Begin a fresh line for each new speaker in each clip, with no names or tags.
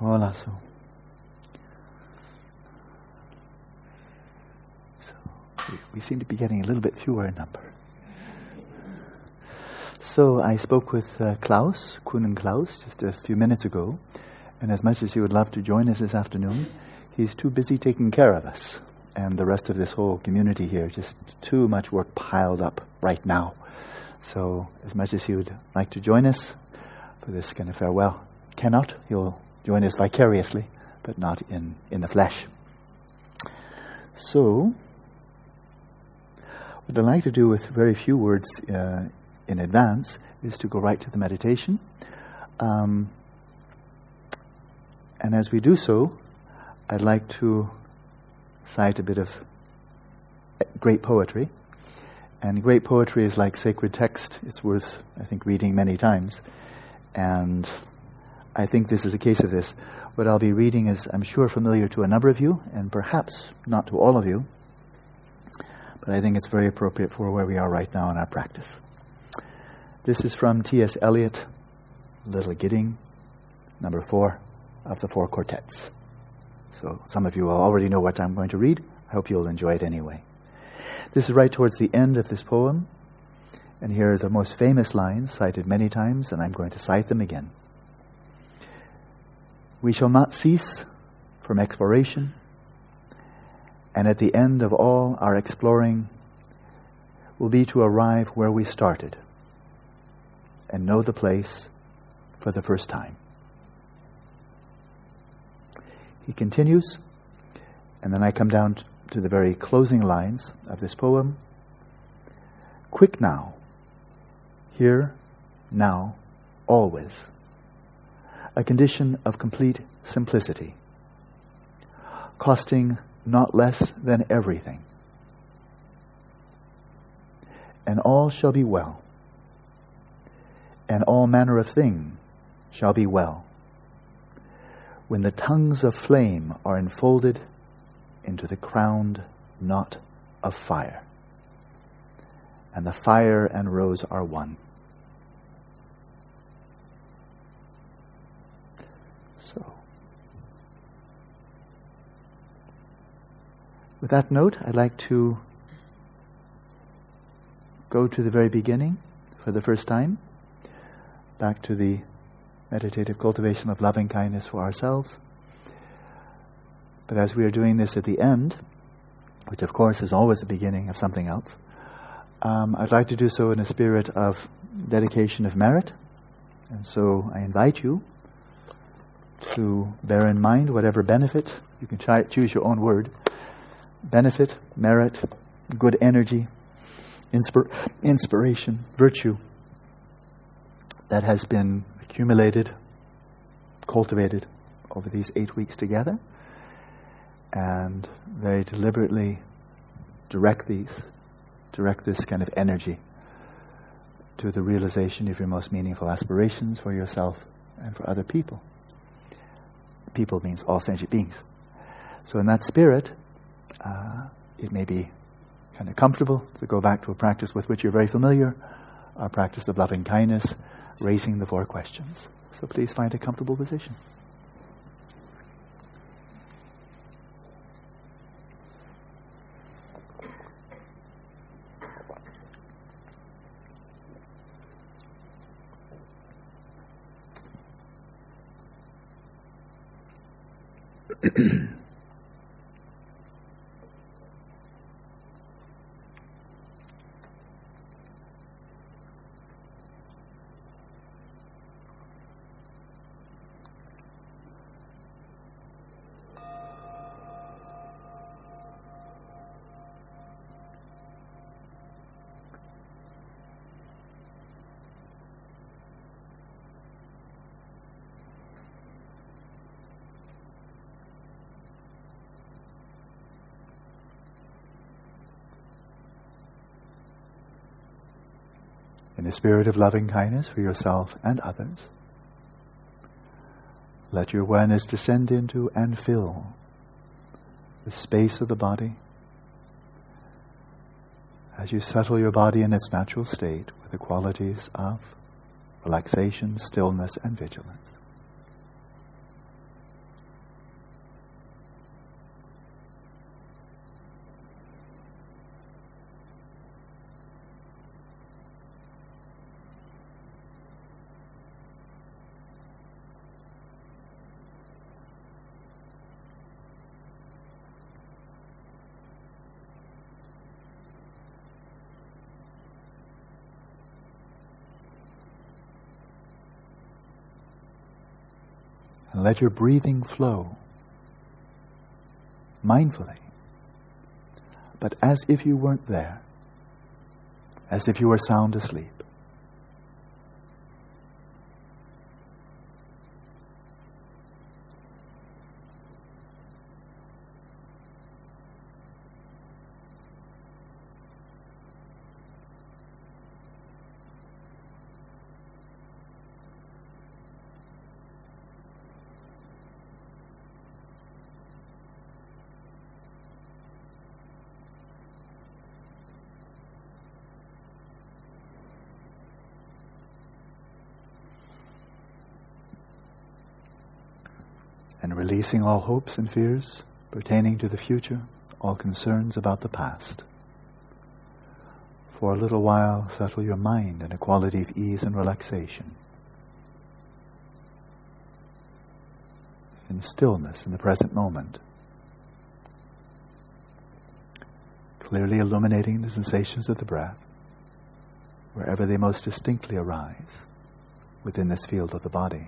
Voilà, so. So we, we seem to be getting a little bit fewer in number. So I spoke with uh, Klaus, Kuhn and Klaus, just a few minutes ago, and as much as he would love to join us this afternoon, he's too busy taking care of us and the rest of this whole community here. Just too much work piled up right now. So as much as he would like to join us for this kind of farewell, cannot. He'll join us vicariously, but not in, in the flesh. So, what I'd like to do with very few words uh, in advance is to go right to the meditation. Um, and as we do so, I'd like to cite a bit of great poetry. And great poetry is like sacred text. It's worth, I think, reading many times. And I think this is a case of this. What I'll be reading is, I'm sure, familiar to a number of you, and perhaps not to all of you, but I think it's very appropriate for where we are right now in our practice. This is from T.S. Eliot, Little Gidding, number four of the four quartets. So some of you will already know what I'm going to read. I hope you'll enjoy it anyway. This is right towards the end of this poem, and here are the most famous lines cited many times, and I'm going to cite them again. We shall not cease from exploration, and at the end of all our exploring will be to arrive where we started and know the place for the first time. He continues, and then I come down to the very closing lines of this poem. Quick now, here, now, always a condition of complete simplicity, costing not less than everything. And all shall be well, and all manner of thing shall be well, when the tongues of flame are enfolded into the crowned knot of fire, and the fire and rose are one. So, with that note, I'd like to go to the very beginning for the first time, back to the meditative cultivation of loving kindness for ourselves. But as we are doing this at the end, which of course is always the beginning of something else, um, I'd like to do so in a spirit of dedication of merit. And so I invite you to bear in mind whatever benefit, you can try, choose your own word, benefit, merit, good energy, inspir- inspiration, virtue that has been accumulated, cultivated over these eight weeks together, and very deliberately direct these, direct this kind of energy to the realization of your most meaningful aspirations for yourself and for other people people means all sentient beings. So, in that spirit, uh, it may be kind of comfortable to go back to a practice with which you're very familiar, our practice of loving kindness, raising the four questions. So, please find a comfortable position. A spirit of loving kindness for yourself and others. Let your awareness descend into and fill the space of the body as you settle your body in its natural state with the qualities of relaxation, stillness, and vigilance. Let your breathing flow mindfully, but as if you weren't there, as if you were sound asleep. And releasing all hopes and fears pertaining to the future, all concerns about the past. For a little while, settle your mind in a quality of ease and relaxation, in stillness in the present moment, clearly illuminating the sensations of the breath wherever they most distinctly arise within this field of the body.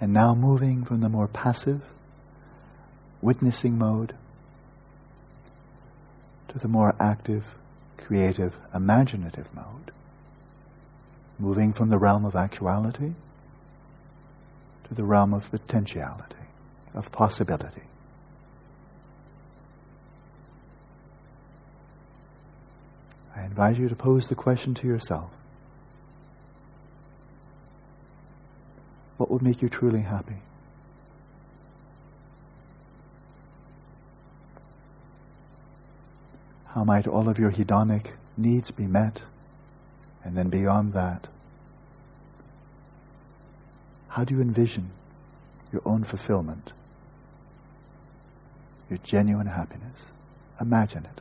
And now moving from the more passive, witnessing mode to the more active, creative, imaginative mode. Moving from the realm of actuality to the realm of potentiality, of possibility. I invite you to pose the question to yourself What would make you truly happy? How might all of your hedonic needs be met? And then beyond that, how do you envision your own fulfillment, your genuine happiness? Imagine it.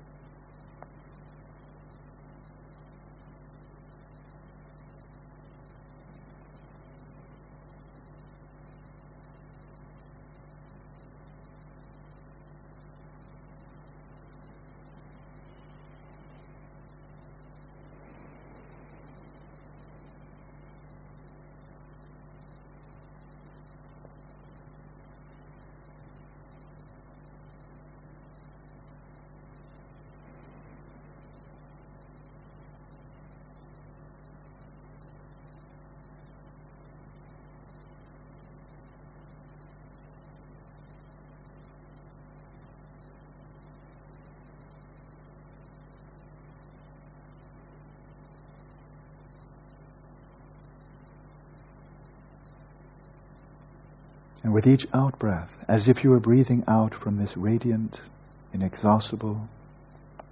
And with each out breath, as if you were breathing out from this radiant, inexhaustible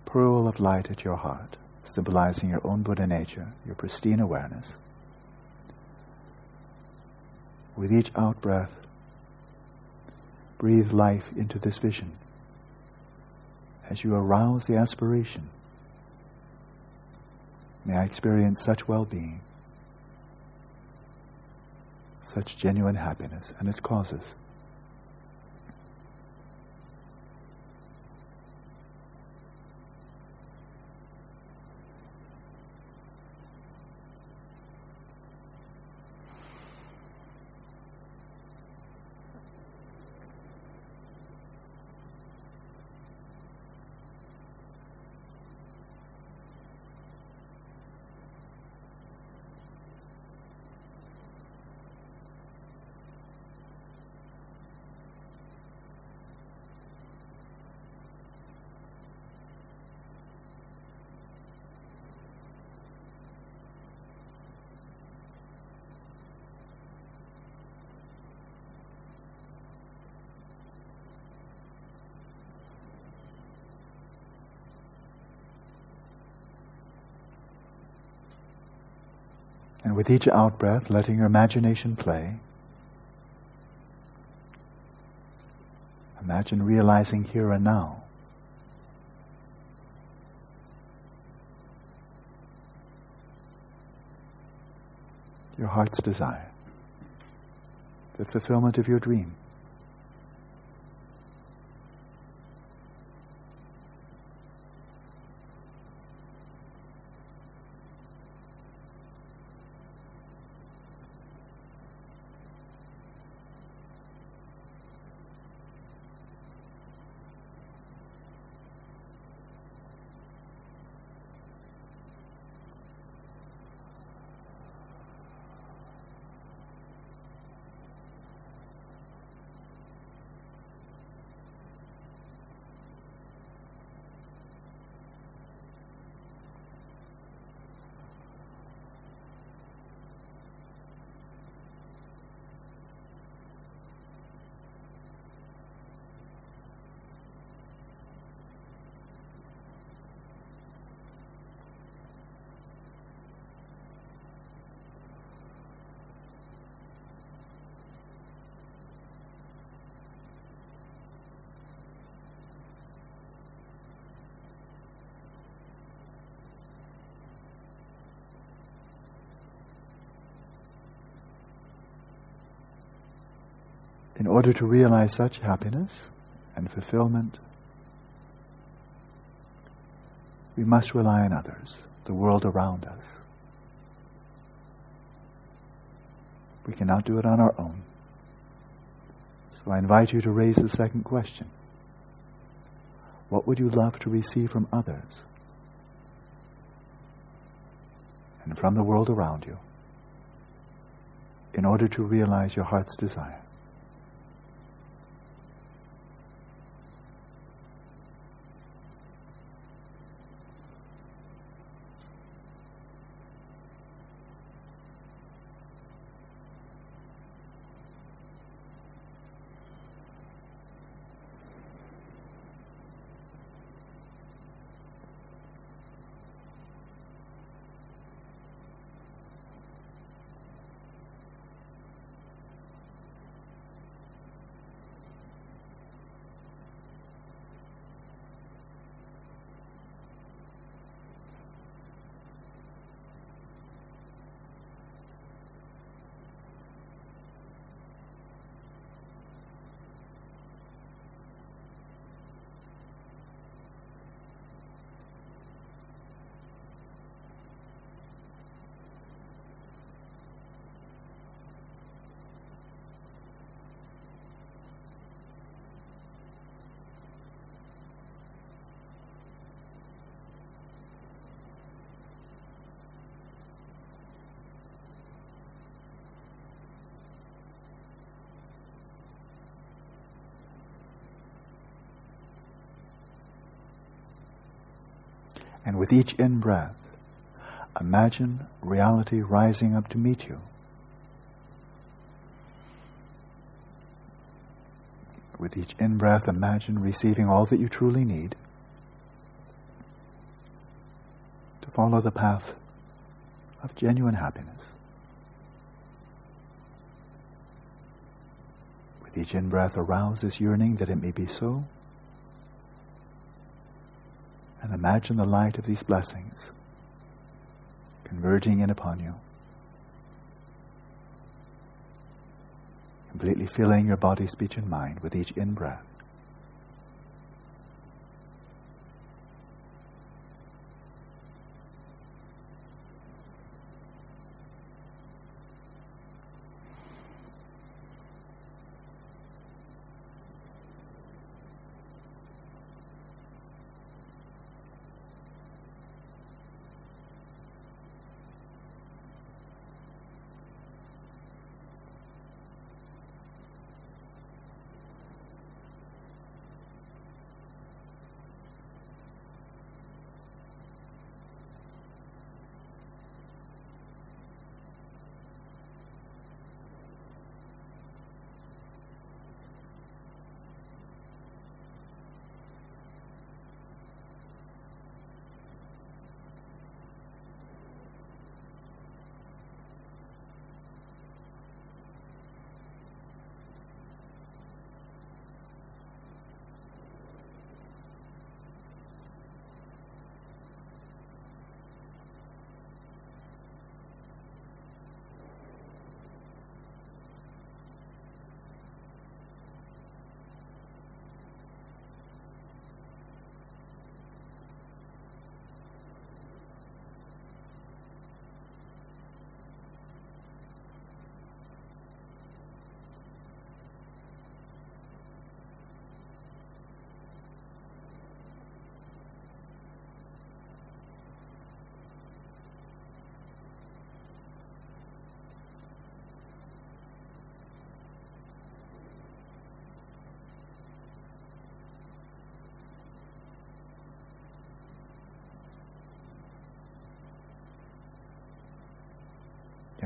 pearl of light at your heart, symbolizing your own Buddha nature, your pristine awareness, with each out breath, breathe life into this vision as you arouse the aspiration. May I experience such well being, such genuine happiness and its causes. With each out breath, letting your imagination play, imagine realizing here and now. Your heart's desire, the fulfillment of your dream. In order to realize such happiness and fulfillment, we must rely on others, the world around us. We cannot do it on our own. So I invite you to raise the second question. What would you love to receive from others and from the world around you in order to realize your heart's desire? And with each in breath, imagine reality rising up to meet you. With each in breath, imagine receiving all that you truly need to follow the path of genuine happiness. With each in breath, arouse this yearning that it may be so. And imagine the light of these blessings converging in upon you. completely filling your body, speech, and mind with each in breath.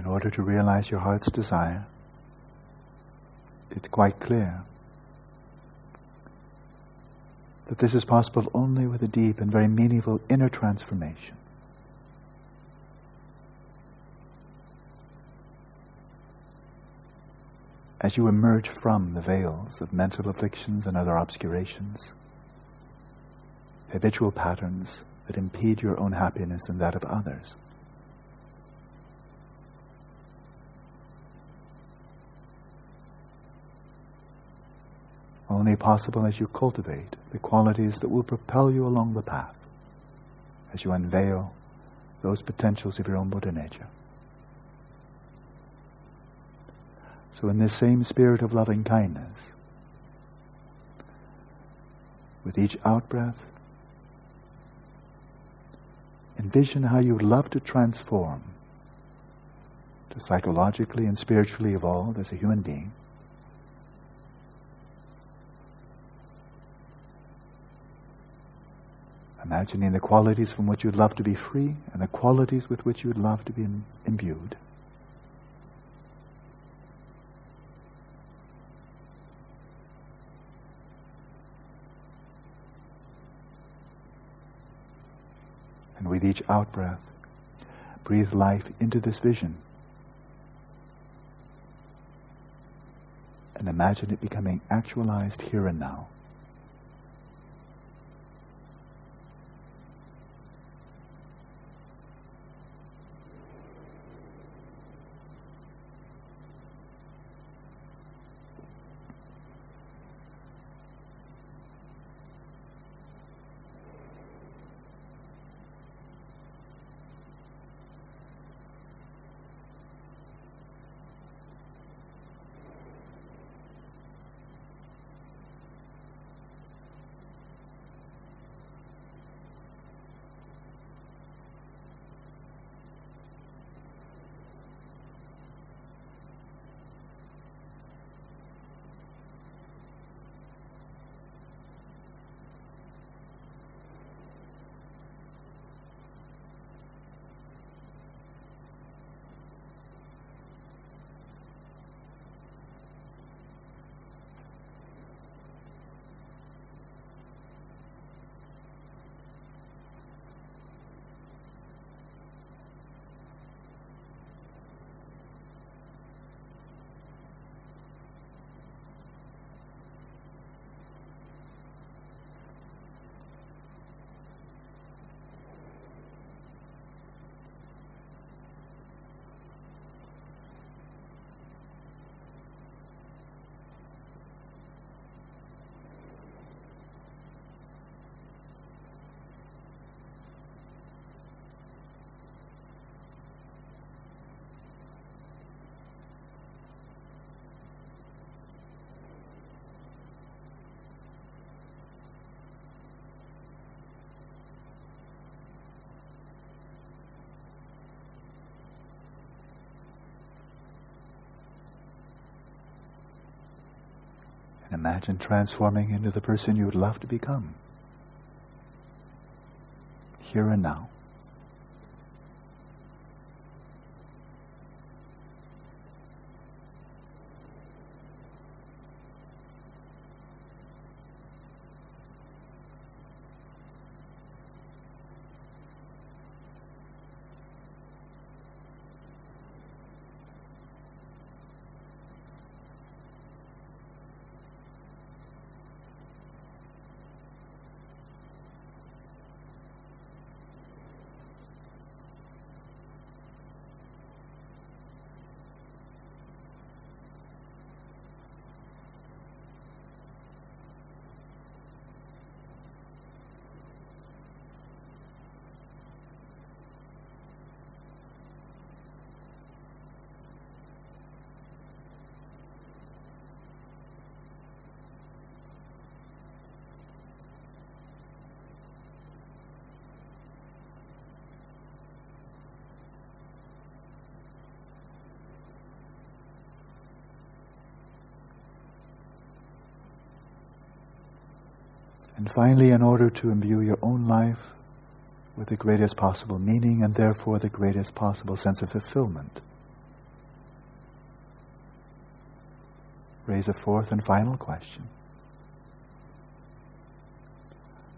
In order to realize your heart's desire, it's quite clear that this is possible only with a deep and very meaningful inner transformation. As you emerge from the veils of mental afflictions and other obscurations, habitual patterns that impede your own happiness and that of others. Only possible as you cultivate the qualities that will propel you along the path, as you unveil those potentials of your own Buddha nature. So, in this same spirit of loving kindness, with each out breath, envision how you would love to transform, to psychologically and spiritually evolve as a human being Imagining the qualities from which you'd love to be free and the qualities with which you'd love to be Im- imbued. And with each out breath, breathe life into this vision. And imagine it becoming actualized here and now. Imagine transforming into the person you would love to become. Here and now. And finally, in order to imbue your own life with the greatest possible meaning and therefore the greatest possible sense of fulfillment, raise a fourth and final question.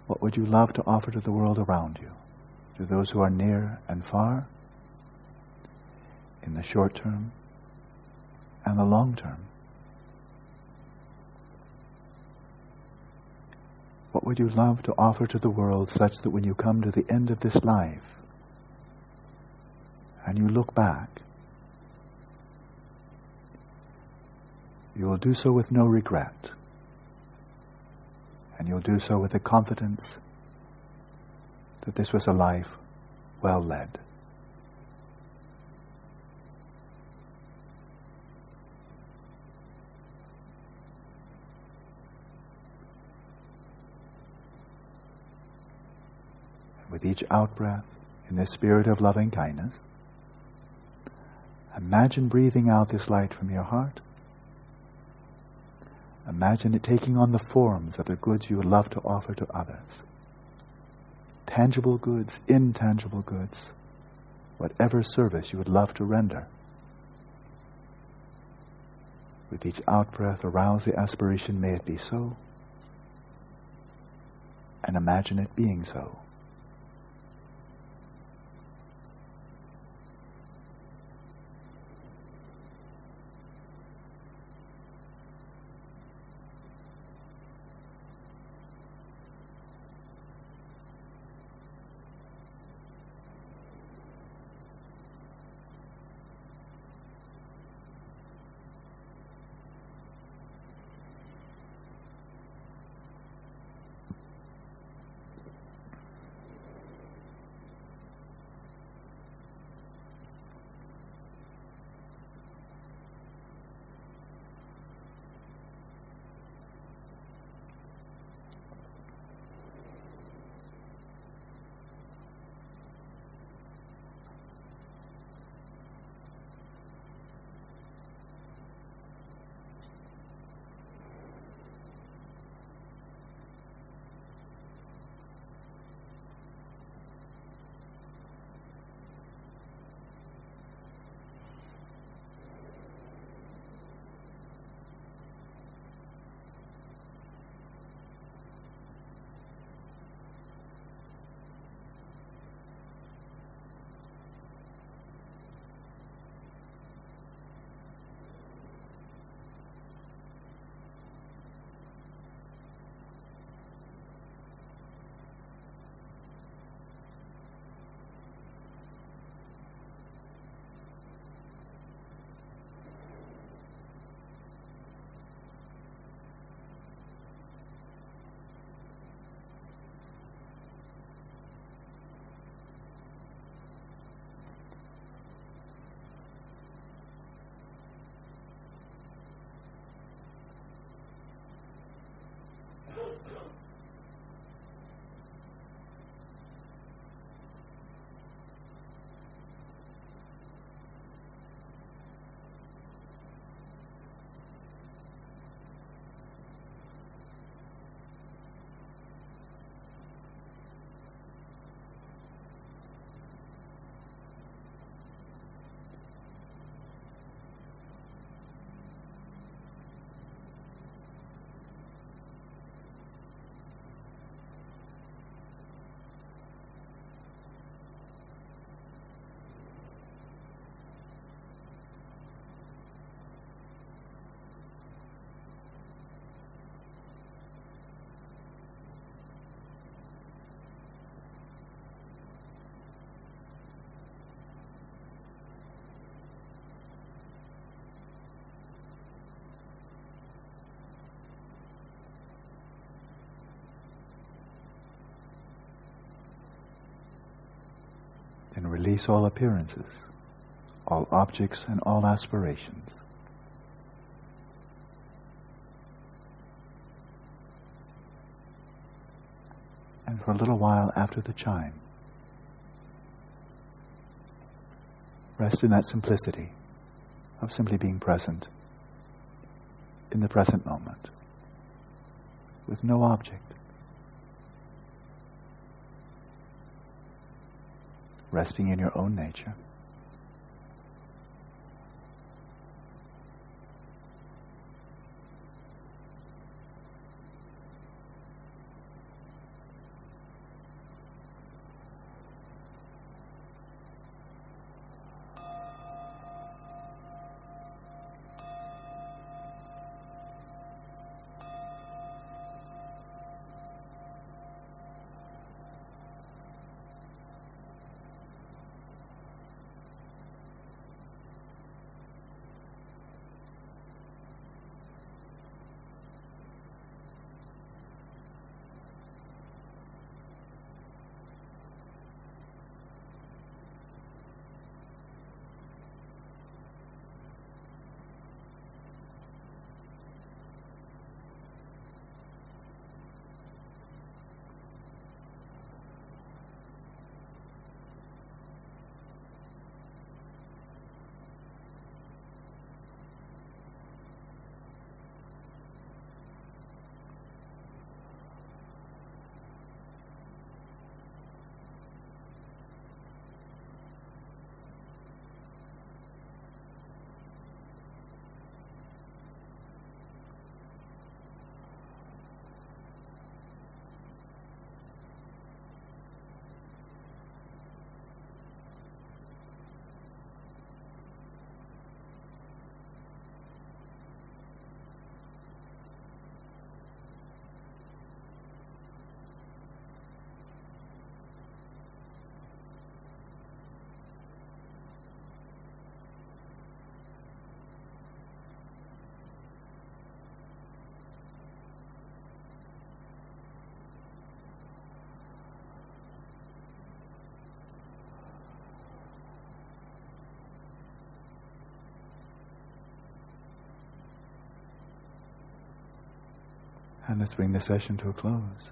What would you love to offer to the world around you, to those who are near and far, in the short term and the long term? What would you love to offer to the world such that when you come to the end of this life and you look back, you will do so with no regret. And you'll do so with the confidence that this was a life well led. With each outbreath in this spirit of loving kindness, imagine breathing out this light from your heart. Imagine it taking on the forms of the goods you would love to offer to others. Tangible goods, intangible goods, whatever service you would love to render. With each outbreath, arouse the aspiration, may it be so, and imagine it being so. And release all appearances, all objects and all aspirations. And for a little while after the chime, rest in that simplicity of simply being present in the present moment with no object. Resting in your own nature. And let's bring the session to a close.